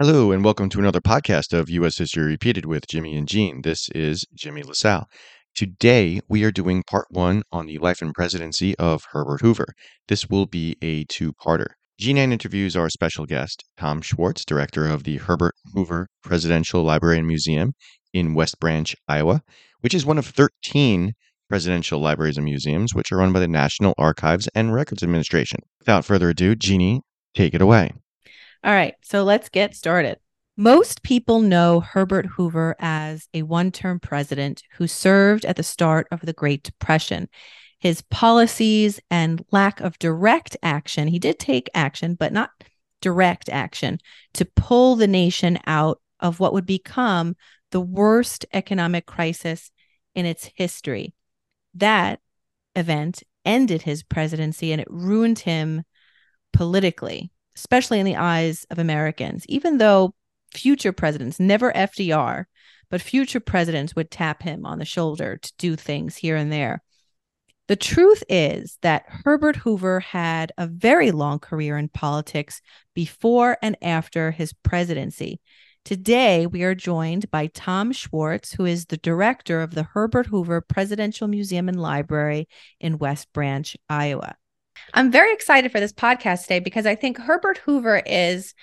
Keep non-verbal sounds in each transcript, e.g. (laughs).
Hello, and welcome to another podcast of U.S. History Repeated with Jimmy and Jean. This is Jimmy LaSalle. Today, we are doing part one on the life and presidency of Herbert Hoover. This will be a two parter. Jeannie interviews our special guest, Tom Schwartz, director of the Herbert Hoover Presidential Library and Museum in West Branch, Iowa, which is one of 13 presidential libraries and museums which are run by the National Archives and Records Administration. Without further ado, Jeannie, take it away. All right, so let's get started. Most people know Herbert Hoover as a one term president who served at the start of the Great Depression. His policies and lack of direct action, he did take action, but not direct action, to pull the nation out of what would become the worst economic crisis in its history. That event ended his presidency and it ruined him politically especially in the eyes of Americans, even though future presidents, never FDR, but future presidents would tap him on the shoulder to do things here and there. The truth is that Herbert Hoover had a very long career in politics before and after his presidency. Today, we are joined by Tom Schwartz, who is the director of the Herbert Hoover Presidential Museum and Library in West Branch, Iowa. I'm very excited for this podcast today because I think Herbert Hoover is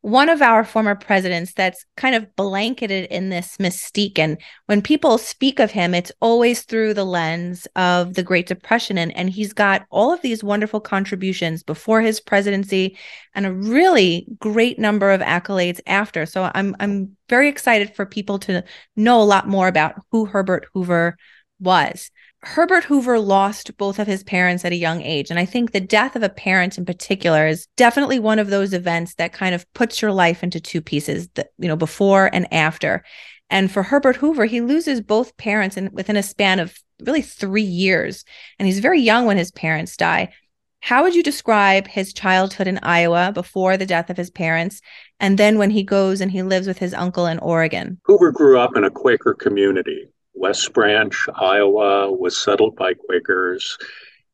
one of our former presidents that's kind of blanketed in this mystique. And when people speak of him, it's always through the lens of the Great Depression. And, and he's got all of these wonderful contributions before his presidency and a really great number of accolades after. So I'm I'm very excited for people to know a lot more about who Herbert Hoover was. Herbert Hoover lost both of his parents at a young age. And I think the death of a parent in particular is definitely one of those events that kind of puts your life into two pieces, the, you know, before and after. And for Herbert Hoover, he loses both parents in, within a span of really three years. And he's very young when his parents die. How would you describe his childhood in Iowa before the death of his parents? And then when he goes and he lives with his uncle in Oregon? Hoover grew up in a Quaker community. West Branch, Iowa, was settled by Quakers.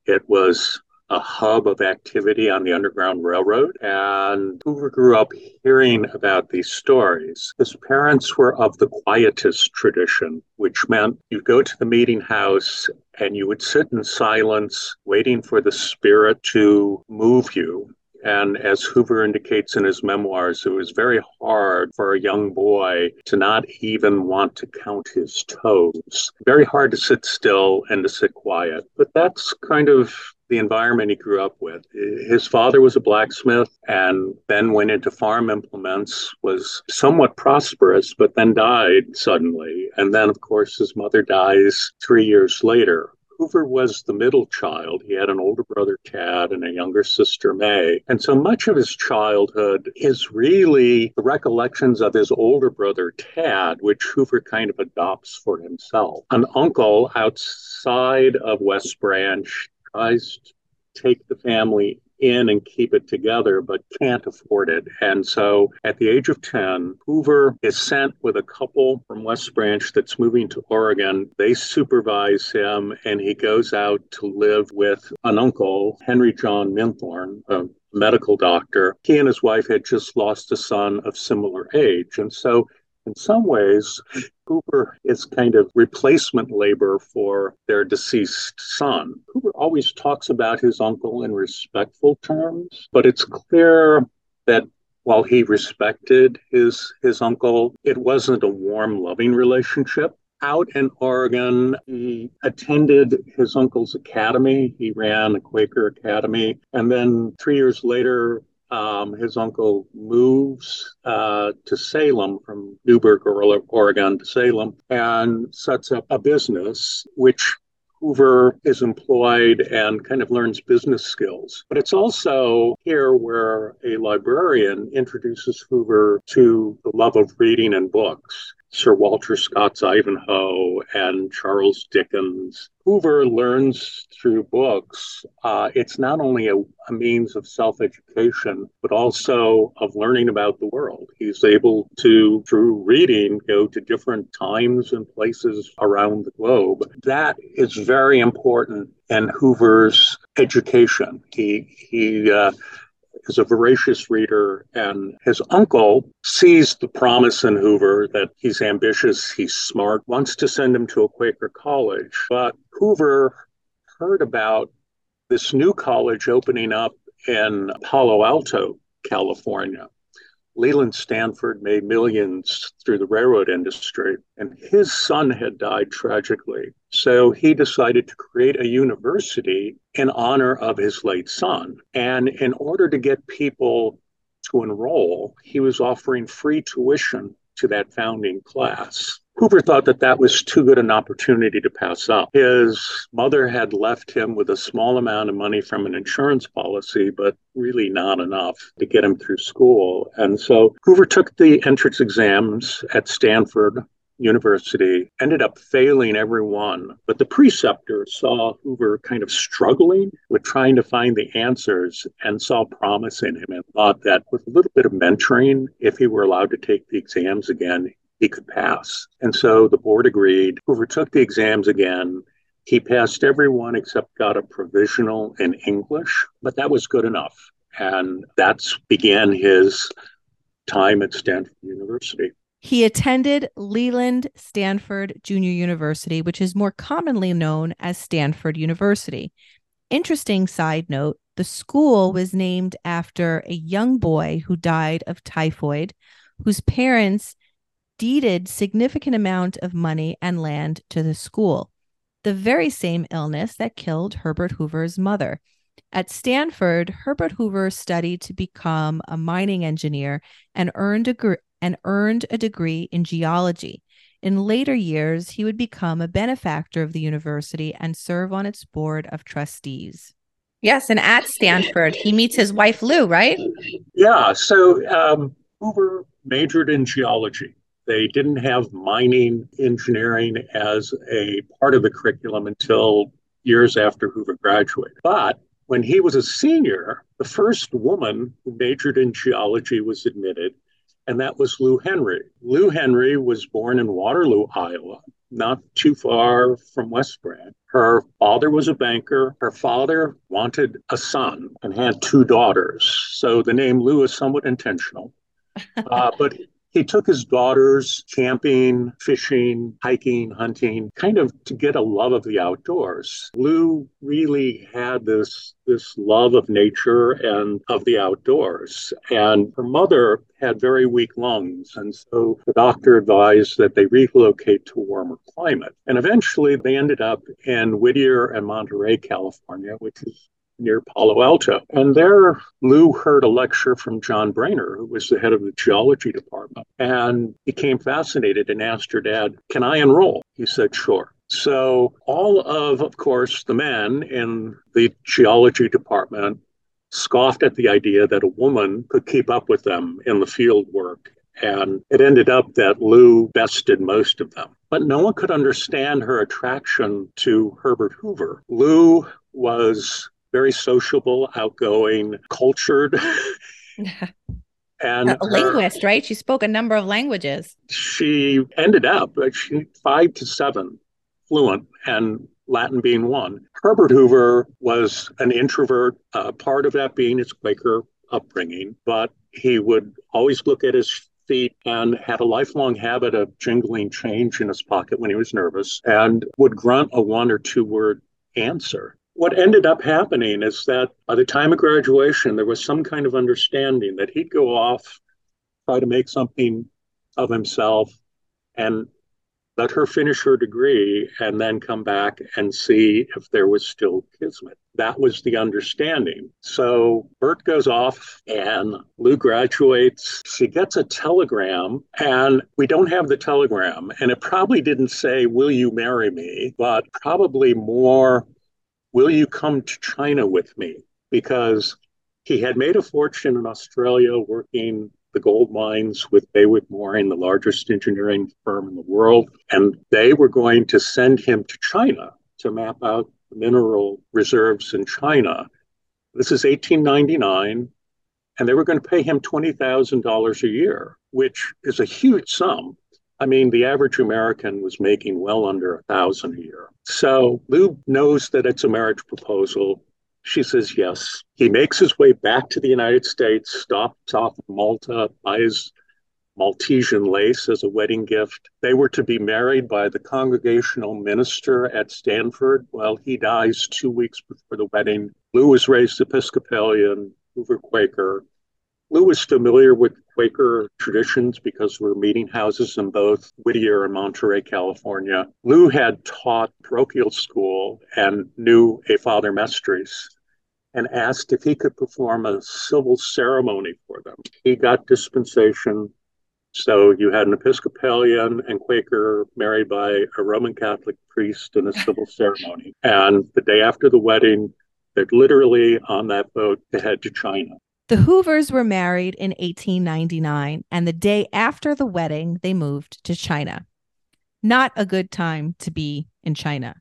It was a hub of activity on the Underground Railroad, and Hoover grew up hearing about these stories. His parents were of the quietist tradition, which meant you go to the meeting house and you would sit in silence, waiting for the spirit to move you. And as Hoover indicates in his memoirs, it was very hard for a young boy to not even want to count his toes. Very hard to sit still and to sit quiet. But that's kind of the environment he grew up with. His father was a blacksmith and then went into farm implements, was somewhat prosperous, but then died suddenly. And then, of course, his mother dies three years later. Hoover was the middle child. He had an older brother, Tad, and a younger sister, May. And so much of his childhood is really the recollections of his older brother, Tad, which Hoover kind of adopts for himself. An uncle outside of West Branch tries to take the family in and keep it together, but can't afford it. And so at the age of 10, Hoover is sent with a couple from West Branch that's moving to Oregon. They supervise him, and he goes out to live with an uncle, Henry John Minthorn, a medical doctor. He and his wife had just lost a son of similar age. And so in some ways, Hoover is kind of replacement labor for their deceased son. Hoover always talks about his uncle in respectful terms, but it's clear that while he respected his his uncle, it wasn't a warm, loving relationship. Out in Oregon, he attended his uncle's academy. He ran a Quaker academy. And then three years later, um, his uncle moves uh, to Salem from Newberg, Oregon to Salem and sets up a business which Hoover is employed and kind of learns business skills. But it's also here where a librarian introduces Hoover to the love of reading and books. Sir Walter Scott's Ivanhoe and Charles Dickens. Hoover learns through books. Uh, it's not only a, a means of self education, but also of learning about the world. He's able to, through reading, go to different times and places around the globe. That is very important in Hoover's education. He, he, uh, is a voracious reader, and his uncle sees the promise in Hoover that he's ambitious, he's smart, wants to send him to a Quaker college. But Hoover heard about this new college opening up in Palo Alto, California. Leland Stanford made millions through the railroad industry, and his son had died tragically. So he decided to create a university in honor of his late son. And in order to get people to enroll, he was offering free tuition to that founding class. Hoover thought that that was too good an opportunity to pass up. His mother had left him with a small amount of money from an insurance policy, but really not enough to get him through school. And so Hoover took the entrance exams at Stanford University, ended up failing every one. But the preceptor saw Hoover kind of struggling with trying to find the answers and saw promise in him and thought that with a little bit of mentoring, if he were allowed to take the exams again, he could pass. And so the board agreed. Hoover took the exams again. He passed everyone except got a provisional in English, but that was good enough. And that's began his time at Stanford University. He attended Leland Stanford Junior University, which is more commonly known as Stanford University. Interesting side note the school was named after a young boy who died of typhoid, whose parents deeded significant amount of money and land to the school, the very same illness that killed Herbert Hoover's mother. At Stanford, Herbert Hoover studied to become a mining engineer and earned a, gr- and earned a degree in geology. In later years, he would become a benefactor of the university and serve on its board of trustees. Yes, and at Stanford, he meets his wife Lou, right? Yeah, so um, Hoover majored in geology. They didn't have mining engineering as a part of the curriculum until years after Hoover graduated. But when he was a senior, the first woman who majored in geology was admitted, and that was Lou Henry. Lou Henry was born in Waterloo, Iowa, not too far from West Branch. Her father was a banker. Her father wanted a son and had two daughters. So the name Lou is somewhat intentional. (laughs) Uh, but he took his daughters camping, fishing, hiking, hunting, kind of to get a love of the outdoors. Lou really had this this love of nature and of the outdoors. And her mother had very weak lungs. And so the doctor advised that they relocate to a warmer climate. And eventually they ended up in Whittier and Monterey, California, which is near Palo Alto. And there, Lou heard a lecture from John Branner, who was the head of the geology department, and became fascinated and asked her dad, Can I enroll? He said, Sure. So, all of, of course, the men in the geology department scoffed at the idea that a woman could keep up with them in the field work. And it ended up that Lou bested most of them. But no one could understand her attraction to Herbert Hoover. Lou was very sociable, outgoing, cultured. (laughs) and a linguist, her, right? She spoke a number of languages. She ended up she five to seven fluent, and Latin being one. Herbert Hoover was an introvert. Uh, part of that being his Quaker upbringing, but he would always look at his feet and had a lifelong habit of jingling change in his pocket when he was nervous and would grunt a one or two word answer what ended up happening is that by the time of graduation, there was some kind of understanding that he'd go off, try to make something of himself, and let her finish her degree and then come back and see if there was still kismet. That was the understanding. So Bert goes off and Lou graduates. She gets a telegram, and we don't have the telegram. And it probably didn't say, Will you marry me? but probably more Will you come to China with me? Because he had made a fortune in Australia working the gold mines with Bewick Moreing, the largest engineering firm in the world. And they were going to send him to China to map out mineral reserves in China. This is 1899. And they were going to pay him $20,000 a year, which is a huge sum. I mean, the average American was making well under a thousand a year. So Lou knows that it's a marriage proposal. She says yes. He makes his way back to the United States, stops off Malta, buys Maltesian lace as a wedding gift. They were to be married by the congregational minister at Stanford. Well, he dies two weeks before the wedding. Lou was raised Episcopalian, Hoover Quaker. Lou was familiar with Quaker traditions because there were meeting houses in both Whittier and Monterey, California. Lou had taught parochial school and knew a Father Mestres and asked if he could perform a civil ceremony for them. He got dispensation so you had an Episcopalian and Quaker married by a Roman Catholic priest in a civil (laughs) ceremony. And the day after the wedding, they're literally on that boat to head to China. The Hoovers were married in 1899, and the day after the wedding, they moved to China. Not a good time to be in China.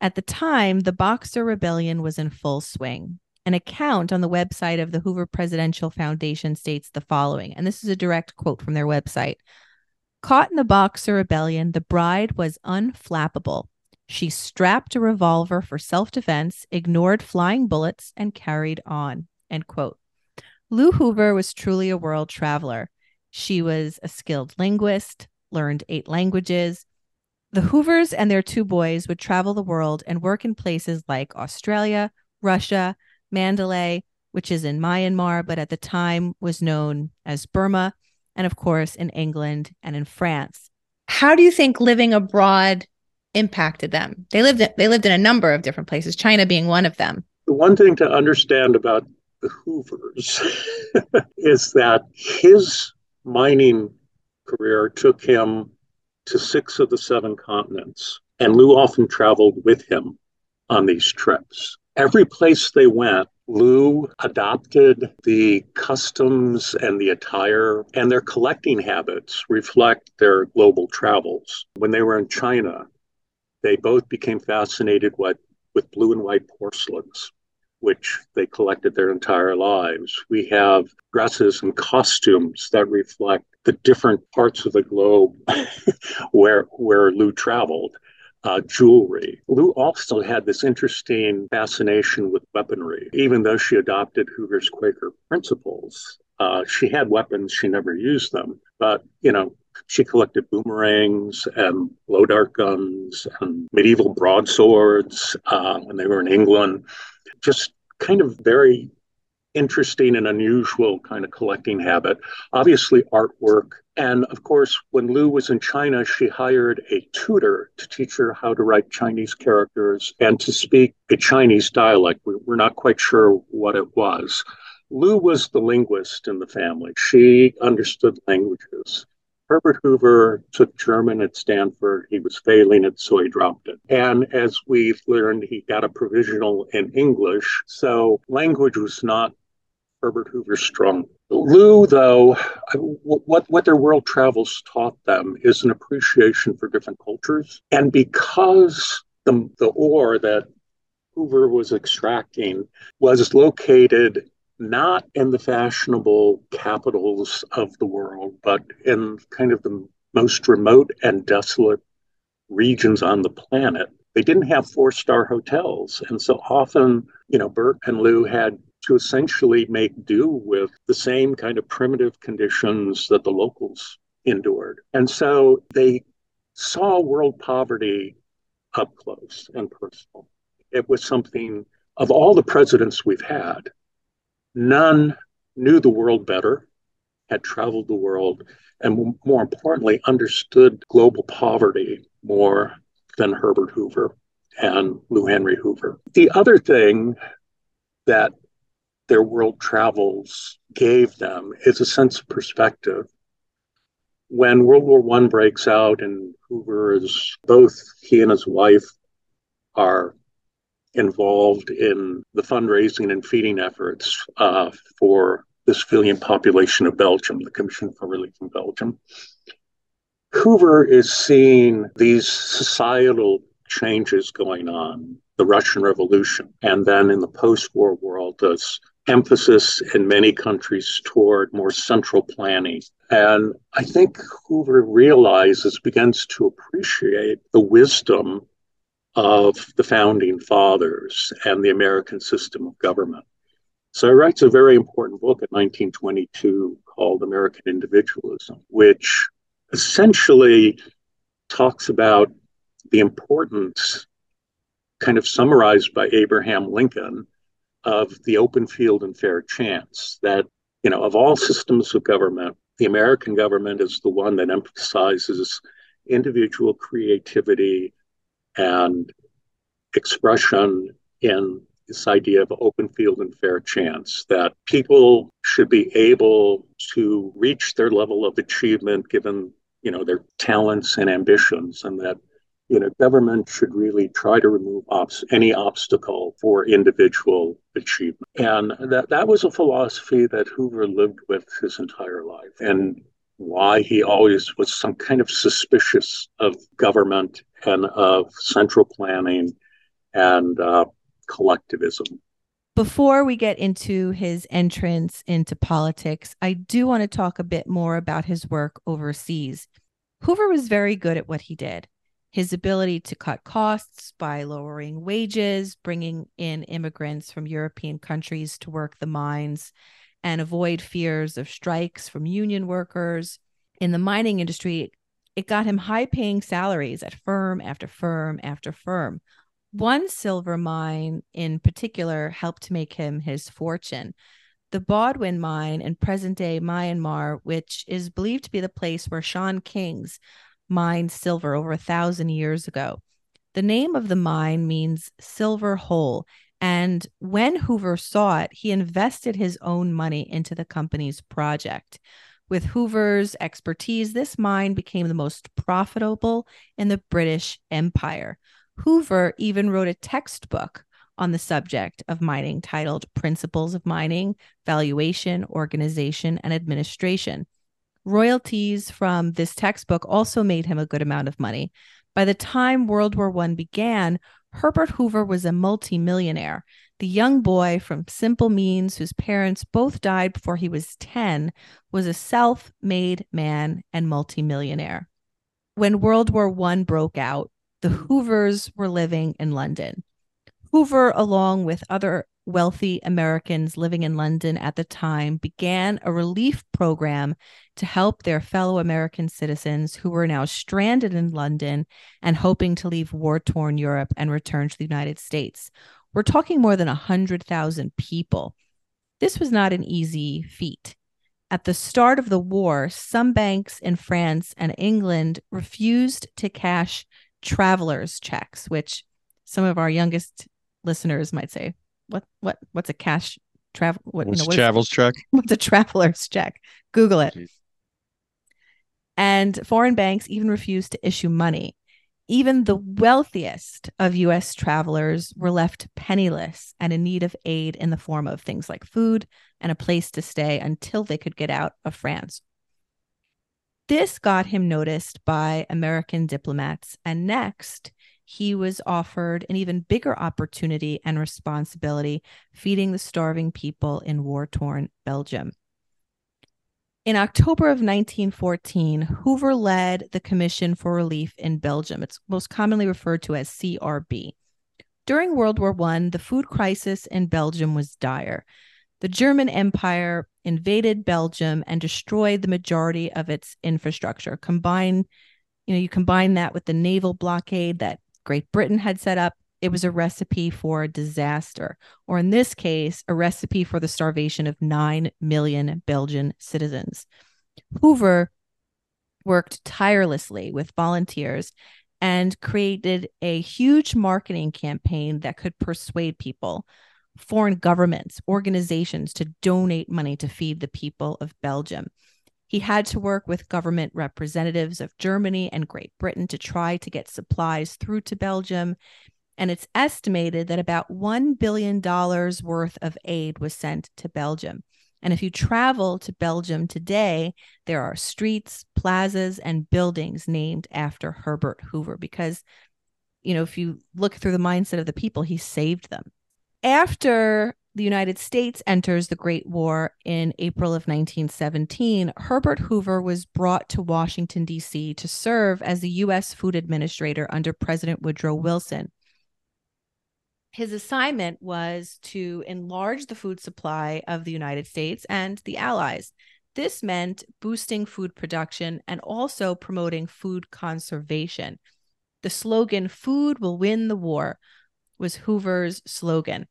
At the time, the Boxer Rebellion was in full swing. An account on the website of the Hoover Presidential Foundation states the following, and this is a direct quote from their website. Caught in the Boxer Rebellion, the bride was unflappable. She strapped a revolver for self defense, ignored flying bullets, and carried on. End quote. Lou Hoover was truly a world traveler. She was a skilled linguist, learned eight languages. The Hoovers and their two boys would travel the world and work in places like Australia, Russia, Mandalay, which is in Myanmar, but at the time was known as Burma, and of course in England and in France. How do you think living abroad impacted them? They lived they lived in a number of different places, China being one of them. The one thing to understand about the Hoovers (laughs) is that his mining career took him to six of the seven continents, and Lou often traveled with him on these trips. Every place they went, Lou adopted the customs and the attire, and their collecting habits reflect their global travels. When they were in China, they both became fascinated with, with blue and white porcelains, which they collected their entire lives. We have dresses and costumes that reflect the different parts of the globe (laughs) where, where Lou traveled uh, jewelry. Lou also had this interesting fascination with weaponry. Even though she adopted Hoover's Quaker principles, uh, she had weapons, she never used them. But, you know, she collected boomerangs and blow dart guns and medieval broadswords uh, when they were in England. Just kind of very interesting and unusual kind of collecting habit. Obviously, artwork and of course, when Lou was in China, she hired a tutor to teach her how to write Chinese characters and to speak a Chinese dialect. We're not quite sure what it was. Lou was the linguist in the family. She understood languages. Herbert Hoover took German at Stanford. He was failing it, so he dropped it. And as we've learned, he got a provisional in English. So language was not Herbert Hoover's strong Lou, though, what, what their world travels taught them is an appreciation for different cultures. And because the, the ore that Hoover was extracting was located not in the fashionable capitals of the world, but in kind of the most remote and desolate regions on the planet. They didn't have four star hotels. And so often, you know, Bert and Lou had to essentially make do with the same kind of primitive conditions that the locals endured. And so they saw world poverty up close and personal. It was something of all the presidents we've had, none knew the world better, had traveled the world, and more importantly, understood global poverty more than Herbert Hoover and Lou Henry Hoover. The other thing that their world travels gave them is a sense of perspective. When World War One breaks out and Hoover is both he and his wife are involved in the fundraising and feeding efforts uh, for the civilian population of Belgium, the Commission for Relief in Belgium. Hoover is seeing these societal changes going on, the Russian Revolution, and then in the post war world, this emphasis in many countries toward more central planning. And I think Hoover realizes, begins to appreciate the wisdom of the founding fathers and the American system of government. So he writes a very important book in 1922 called American Individualism, which essentially talks about the importance, kind of summarized by Abraham Lincoln, of the open field and fair chance. That, you know, of all systems of government, the American government is the one that emphasizes individual creativity and expression in this idea of open field and fair chance that people should be able to reach their level of achievement given you know their talents and ambitions and that you know government should really try to remove any obstacle for individual achievement. And that that was a philosophy that hoover lived with his entire life and why he always was some kind of suspicious of government and of central planning and uh, collectivism. Before we get into his entrance into politics, I do want to talk a bit more about his work overseas. Hoover was very good at what he did. His ability to cut costs by lowering wages, bringing in immigrants from European countries to work the mines, and avoid fears of strikes from union workers. In the mining industry, it got him high paying salaries at firm after firm after firm. One silver mine in particular helped make him his fortune. The Bawdwin mine in present day Myanmar, which is believed to be the place where Shan Kings mined silver over a thousand years ago. The name of the mine means silver hole and when Hoover saw it, he invested his own money into the company's project. With Hoover's expertise, this mine became the most profitable in the British Empire. Hoover even wrote a textbook on the subject of mining titled Principles of Mining, Valuation, Organization, and Administration. Royalties from this textbook also made him a good amount of money. By the time World War I began, Herbert Hoover was a multimillionaire. The young boy from simple means, whose parents both died before he was 10, was a self made man and multimillionaire. When World War I broke out, the Hoovers were living in London. Hoover, along with other wealthy Americans living in London at the time began a relief program to help their fellow American citizens who were now stranded in London and hoping to leave war torn Europe and return to the United States. We're talking more than 100,000 people. This was not an easy feat. At the start of the war, some banks in France and England refused to cash travelers' checks, which some of our youngest listeners might say, what what what's a cash travel what what's you know, what travel's is, check (laughs) what's a traveler's check google it Jeez. and foreign banks even refused to issue money even the wealthiest of US travelers were left penniless and in need of aid in the form of things like food and a place to stay until they could get out of France. This got him noticed by American diplomats, and next, he was offered an even bigger opportunity and responsibility feeding the starving people in war torn Belgium. In October of 1914, Hoover led the Commission for Relief in Belgium. It's most commonly referred to as CRB. During World War I, the food crisis in Belgium was dire. The German Empire invaded Belgium and destroyed the majority of its infrastructure. Combine, you know, you combine that with the naval blockade that Great Britain had set up, it was a recipe for disaster, or in this case, a recipe for the starvation of 9 million Belgian citizens. Hoover worked tirelessly with volunteers and created a huge marketing campaign that could persuade people, foreign governments, organizations to donate money to feed the people of Belgium. He had to work with government representatives of Germany and Great Britain to try to get supplies through to Belgium. And it's estimated that about $1 billion worth of aid was sent to Belgium. And if you travel to Belgium today, there are streets, plazas, and buildings named after Herbert Hoover because, you know, if you look through the mindset of the people, he saved them. After the United States enters the Great War in April of 1917, Herbert Hoover was brought to Washington, D.C. to serve as the U.S. Food Administrator under President Woodrow Wilson. His assignment was to enlarge the food supply of the United States and the Allies. This meant boosting food production and also promoting food conservation. The slogan, Food will win the war, was Hoover's slogan.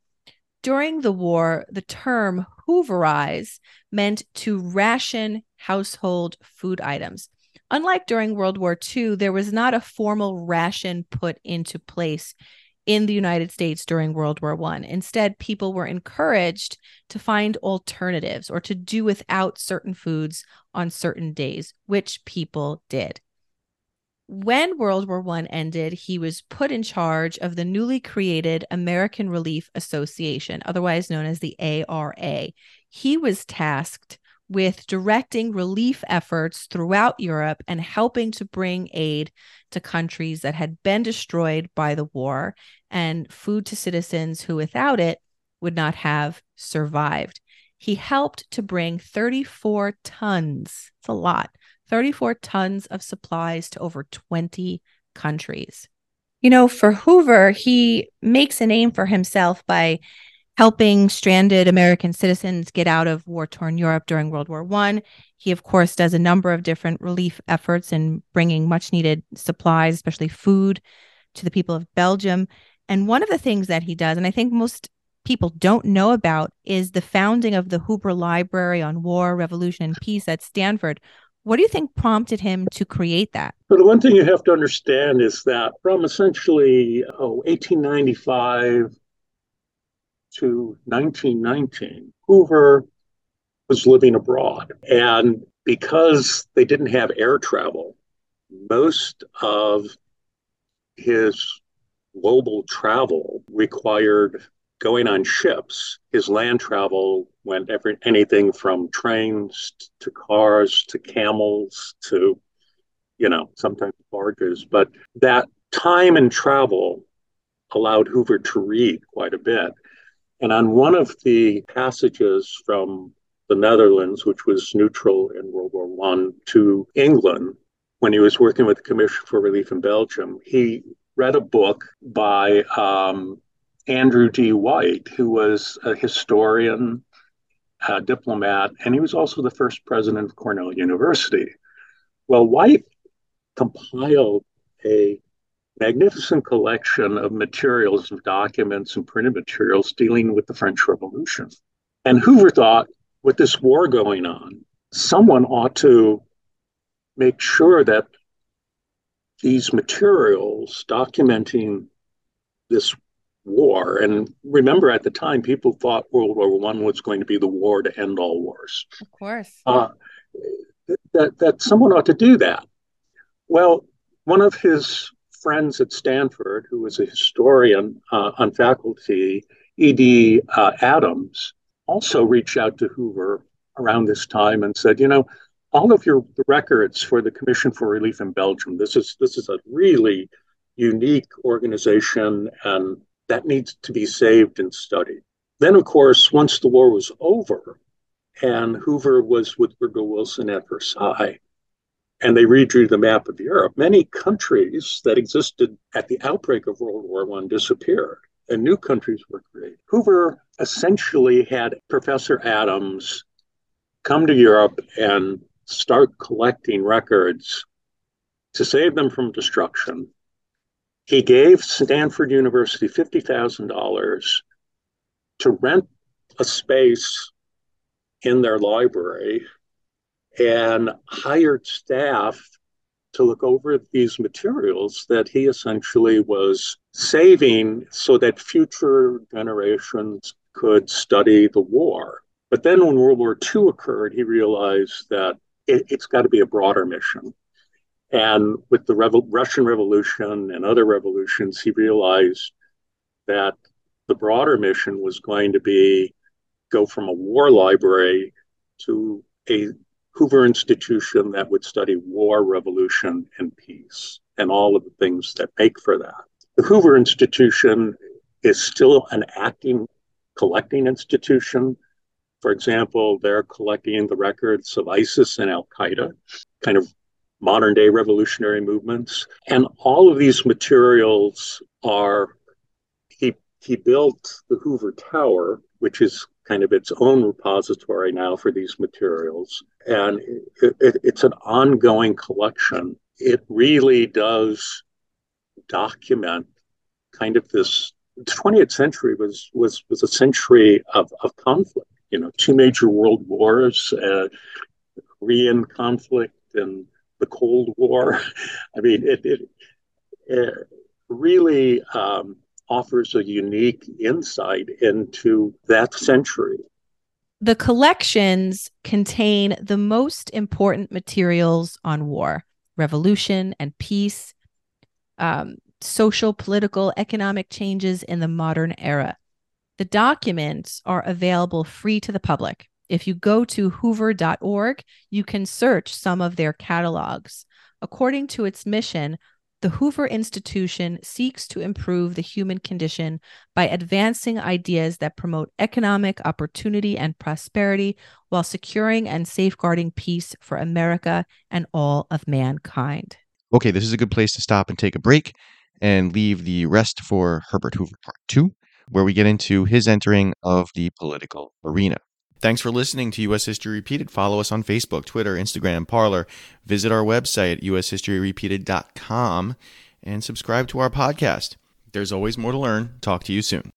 During the war, the term Hooverize meant to ration household food items. Unlike during World War II, there was not a formal ration put into place in the United States during World War I. Instead, people were encouraged to find alternatives or to do without certain foods on certain days, which people did. When World War I ended, he was put in charge of the newly created American Relief Association, otherwise known as the ARA. He was tasked with directing relief efforts throughout Europe and helping to bring aid to countries that had been destroyed by the war and food to citizens who, without it, would not have survived. He helped to bring 34 tons, it's a lot, 34 tons of supplies to over 20 countries. You know, for Hoover, he makes a name for himself by helping stranded American citizens get out of war torn Europe during World War One. He, of course, does a number of different relief efforts in bringing much needed supplies, especially food, to the people of Belgium. And one of the things that he does, and I think most people don't know about, is the founding of the Hoover Library on War, Revolution, and Peace at Stanford. What do you think prompted him to create that? Well, the one thing you have to understand is that from essentially oh, 1895 to 1919, Hoover was living abroad. And because they didn't have air travel, most of his global travel required going on ships. His land travel went every, anything from trains to cars to camels to, you know, sometimes barges. But that time and travel allowed Hoover to read quite a bit. And on one of the passages from the Netherlands, which was neutral in World War One, to England, when he was working with the Commission for Relief in Belgium, he read a book by um, Andrew D. White, who was a historian, a diplomat, and he was also the first president of Cornell University. Well, White compiled a magnificent collection of materials, of documents and printed materials dealing with the French Revolution. And Hoover thought, with this war going on, someone ought to make sure that these materials documenting this war, and remember at the time, people thought World War One was going to be the war to end all wars. Of course. Uh, that, that someone ought to do that. Well, one of his friends at Stanford, who was a historian uh, on faculty, E.D. Uh, Adams, also reached out to Hoover around this time and said, you know, all of your records for the Commission for Relief in Belgium, this is this is a really unique organization and that needs to be saved and studied. Then, of course, once the war was over and Hoover was with Woodrow Wilson at Versailles, and they redrew the map of Europe, many countries that existed at the outbreak of World War I disappeared and new countries were created. Hoover essentially had Professor Adams come to Europe and start collecting records to save them from destruction. He gave Stanford University $50,000 to rent a space in their library and hired staff to look over these materials that he essentially was saving so that future generations could study the war. But then when World War II occurred, he realized that it, has got to be a broader mission. And with the Revo- Russian Revolution and other revolutions, he realized that the broader mission was going to be go from a war library to a Hoover institution that would study war, revolution, and peace, and all of the things that make for that. The Hoover Institution is still an acting collecting institution. For example, they're collecting the records of ISIS and Al Qaeda, kind of modern day revolutionary movements. And all of these materials are, he he built the Hoover Tower, which is kind of its own repository now for these materials. And it, it, it's an ongoing collection. It really does document kind of this. The 20th century was was was a century of, of conflict. You know, two major world wars, uh, Korean conflict, and the Cold War. (laughs) I mean, it, it, it really um, offers a unique insight into that century. The collections contain the most important materials on war, revolution, and peace, um, social, political, economic changes in the modern era. The documents are available free to the public. If you go to hoover.org, you can search some of their catalogs. According to its mission, the Hoover Institution seeks to improve the human condition by advancing ideas that promote economic opportunity and prosperity while securing and safeguarding peace for America and all of mankind. Okay, this is a good place to stop and take a break and leave the rest for Herbert Hoover Part 2, where we get into his entering of the political arena. Thanks for listening to U.S. History Repeated. Follow us on Facebook, Twitter, Instagram, Parler. Visit our website at ushistoryrepeated.com and subscribe to our podcast. There's always more to learn. Talk to you soon.